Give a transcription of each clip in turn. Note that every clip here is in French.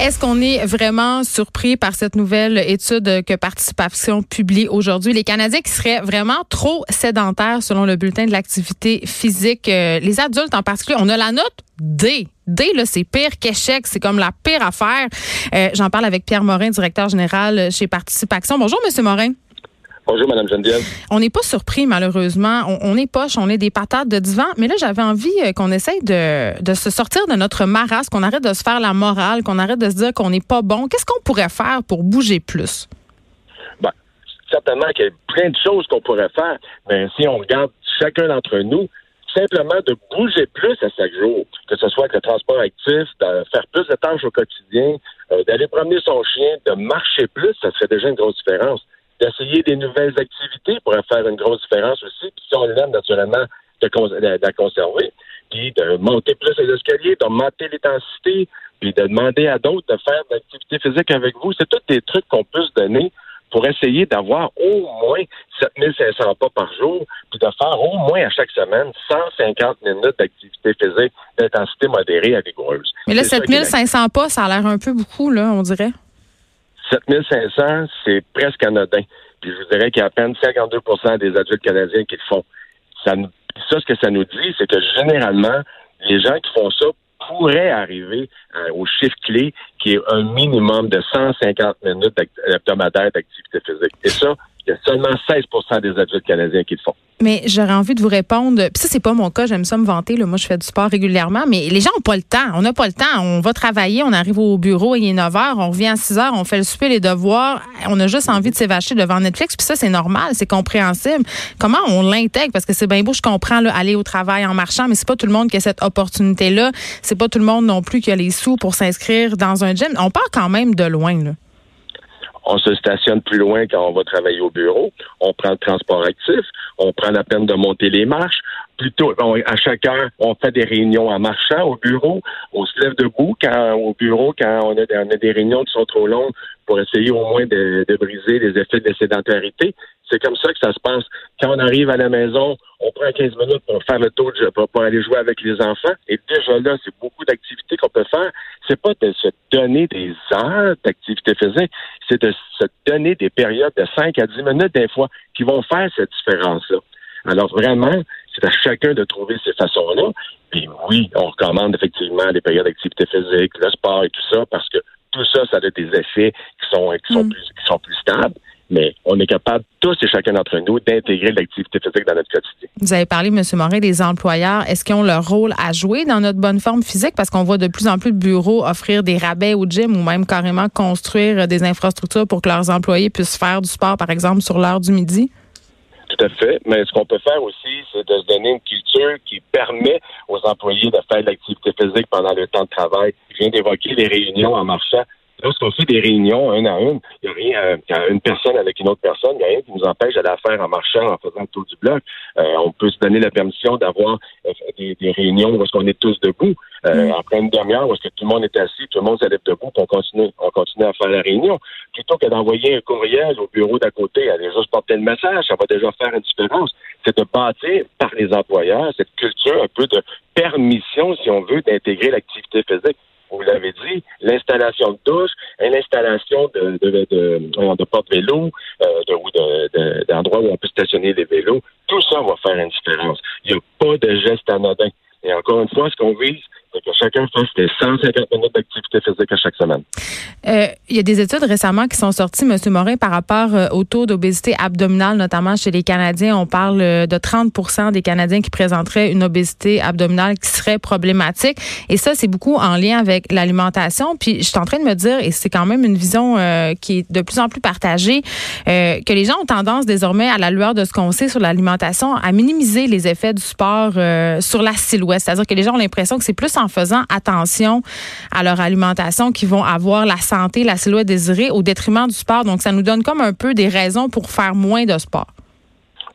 Est-ce qu'on est vraiment surpris par cette nouvelle étude que Participation publie aujourd'hui? Les Canadiens qui seraient vraiment trop sédentaires selon le bulletin de l'activité physique. Euh, les adultes en particulier, on a la note D. D, là, c'est pire qu'échec. C'est comme la pire affaire. Euh, j'en parle avec Pierre Morin, directeur général chez Participation. Bonjour, Monsieur Morin. Bonjour, Mme Geneviève. On n'est pas surpris, malheureusement. On, est poche, on est des patates de divan. Mais là, j'avais envie euh, qu'on essaye de, de, se sortir de notre marasme, qu'on arrête de se faire la morale, qu'on arrête de se dire qu'on n'est pas bon. Qu'est-ce qu'on pourrait faire pour bouger plus? Ben, certainement qu'il y a plein de choses qu'on pourrait faire. Mais si on regarde chacun d'entre nous, simplement de bouger plus à chaque jour, que ce soit avec le transport actif, de faire plus de tâches au quotidien, euh, d'aller promener son chien, de marcher plus, ça serait déjà une grosse différence d'essayer des nouvelles activités pourrait faire une grosse différence aussi. Puis si on l'aime naturellement de, la conserver, puis de monter plus les escaliers, d'augmenter l'intensité, puis de demander à d'autres de faire de l'activité physique avec vous. C'est tous des trucs qu'on peut se donner pour essayer d'avoir au moins 7500 pas par jour, puis de faire au moins à chaque semaine 150 minutes d'activité physique d'intensité modérée à vigoureuse. Mais là, 7500 pas, ça a l'air un peu beaucoup, là, on dirait. 7500, c'est presque anodin. Puis je vous dirais qu'il y a à peine 52% des adultes canadiens qui le font. Ça, ce que ça nous dit, c'est que généralement, les gens qui font ça pourraient arriver euh, au chiffre clé qui est un minimum de 150 minutes hebdomadaires d'activité physique. Et ça, seulement 16 des adultes canadiens qui le font. Mais j'aurais envie de vous répondre. Puis ça, c'est pas mon cas. J'aime ça me vanter. Moi, je fais du sport régulièrement. Mais les gens n'ont pas le temps. On n'a pas le temps. On va travailler. On arrive au bureau. Il est 9 h. On revient à 6 h. On fait le souper, les devoirs. On a juste envie de s'évacher devant Netflix. Puis ça, c'est normal. C'est compréhensible. Comment on l'intègre? Parce que c'est bien beau. Je comprends, aller au travail en marchant. Mais c'est pas tout le monde qui a cette opportunité-là. C'est pas tout le monde non plus qui a les sous pour s'inscrire dans un gym. On part quand même de loin, là on se stationne plus loin quand on va travailler au bureau, on prend le transport actif, on prend la peine de monter les marches. Plutôt, à chaque heure, on fait des réunions en marchant au bureau, on se lève debout quand au bureau quand on a, des réunions qui sont trop longues pour essayer au moins de, de briser les effets de la sédentarité. C'est comme ça que ça se passe. Quand on arrive à la maison, on prend 15 minutes pour faire le tour, pour, pour aller jouer avec les enfants. Et déjà là, c'est beaucoup d'activités qu'on peut faire. C'est pas de se donner des heures d'activité physique, c'est de se donner des périodes de 5 à 10 minutes des fois qui vont faire cette différence-là. Alors vraiment, c'est à chacun de trouver ces façons-là. Puis oui, on recommande effectivement les périodes d'activité physique, le sport et tout ça, parce que tout ça, ça a des effets qui sont, qui sont, mm. plus, qui sont plus stables mais on est capable, tous et chacun d'entre nous, d'intégrer l'activité physique dans notre quotidien. Vous avez parlé, M. Morin, des employeurs. Est-ce qu'ils ont leur rôle à jouer dans notre bonne forme physique? Parce qu'on voit de plus en plus de bureaux offrir des rabais au gym ou même carrément construire des infrastructures pour que leurs employés puissent faire du sport, par exemple, sur l'heure du midi. Tout à fait. Mais ce qu'on peut faire aussi, c'est de se donner une culture qui permet aux employés de faire de l'activité physique pendant le temps de travail. Je viens d'évoquer les réunions en marchant. Lorsqu'on fait des réunions un à une, il n'y a rien, euh, une personne avec une autre personne, il n'y a rien qui nous empêche d'aller faire en marchant, en faisant le tour du bloc. Euh, on peut se donner la permission d'avoir euh, des, réunions où est-ce qu'on est tous debout, euh, mm. en pleine demi-heure, où est-ce que tout le monde est assis, tout le monde s'élève debout, puis on continue, on continue à faire la réunion. Plutôt que d'envoyer un courriel au bureau d'à côté, aller juste porter le message, ça va déjà faire une différence. C'est de bâtir par les employeurs cette culture un peu de permission, si on veut, d'intégrer l'activité physique l'installation de douche, l'installation de, de, de, de porte-vélo euh, de, d'endroits où on peut stationner les vélos, tout ça va faire une différence. Il n'y a pas de geste anodin. Et encore une fois, ce qu'on vise, chacun fasse des 150 minutes d'activité physique à chaque semaine. Euh, il y a des études récemment qui sont sorties, M. Morin, par rapport euh, au taux d'obésité abdominale, notamment chez les Canadiens. On parle euh, de 30 des Canadiens qui présenteraient une obésité abdominale qui serait problématique. Et ça, c'est beaucoup en lien avec l'alimentation. Puis, je suis en train de me dire, et c'est quand même une vision qui est de plus en plus partagée, que les gens ont tendance désormais, à la lueur de ce qu'on sait sur l'alimentation, à minimiser les effets du sport sur la silhouette. C'est-à-dire que les gens ont l'impression que c'est plus en faisant attention à leur alimentation qu'ils vont avoir la santé, la silhouette désirée au détriment du sport. Donc, ça nous donne comme un peu des raisons pour faire moins de sport.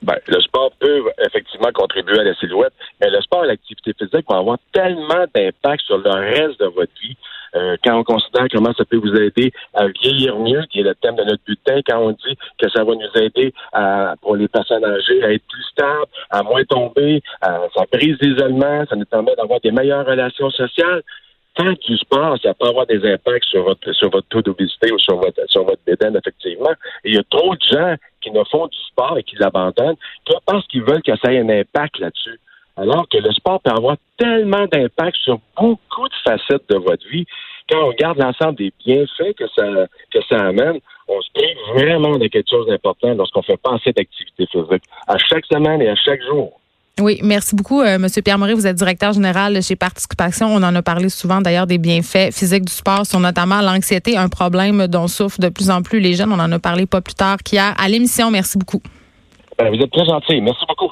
Ben, le sport peut effectivement contribuer à la silhouette, mais le sport et l'activité physique vont avoir tellement d'impact sur le reste de votre vie. Euh, quand on considère comment ça peut vous aider à vieillir mieux, qui est le thème de notre bulletin, quand on dit que ça va nous aider à, pour les personnes âgées à être plus stables, à moins tomber, ça brise l'isolement, ça nous permet d'avoir des meilleures relations sociales. Faire du sport, ça peut avoir des impacts sur votre sur votre taux d'obésité ou sur votre sur votre bédaine, effectivement. Et il y a trop de gens qui ne font du sport et qui l'abandonnent parce qu'ils veulent que ça ait un impact là-dessus. Alors que le sport peut avoir tellement d'impact sur beaucoup de facettes de votre vie. Quand on regarde l'ensemble des bienfaits que ça que ça amène, on se prive vraiment de quelque chose d'important lorsqu'on fait pas assez d'activité physique à chaque semaine et à chaque jour. Oui, merci beaucoup, euh, Monsieur Pierre Moret. Vous êtes directeur général chez Participation. On en a parlé souvent d'ailleurs des bienfaits physiques du sport sur notamment l'anxiété, un problème dont souffrent de plus en plus les jeunes. On en a parlé pas plus tard qu'hier à l'émission. Merci beaucoup. Ben, vous êtes très gentil. Merci beaucoup.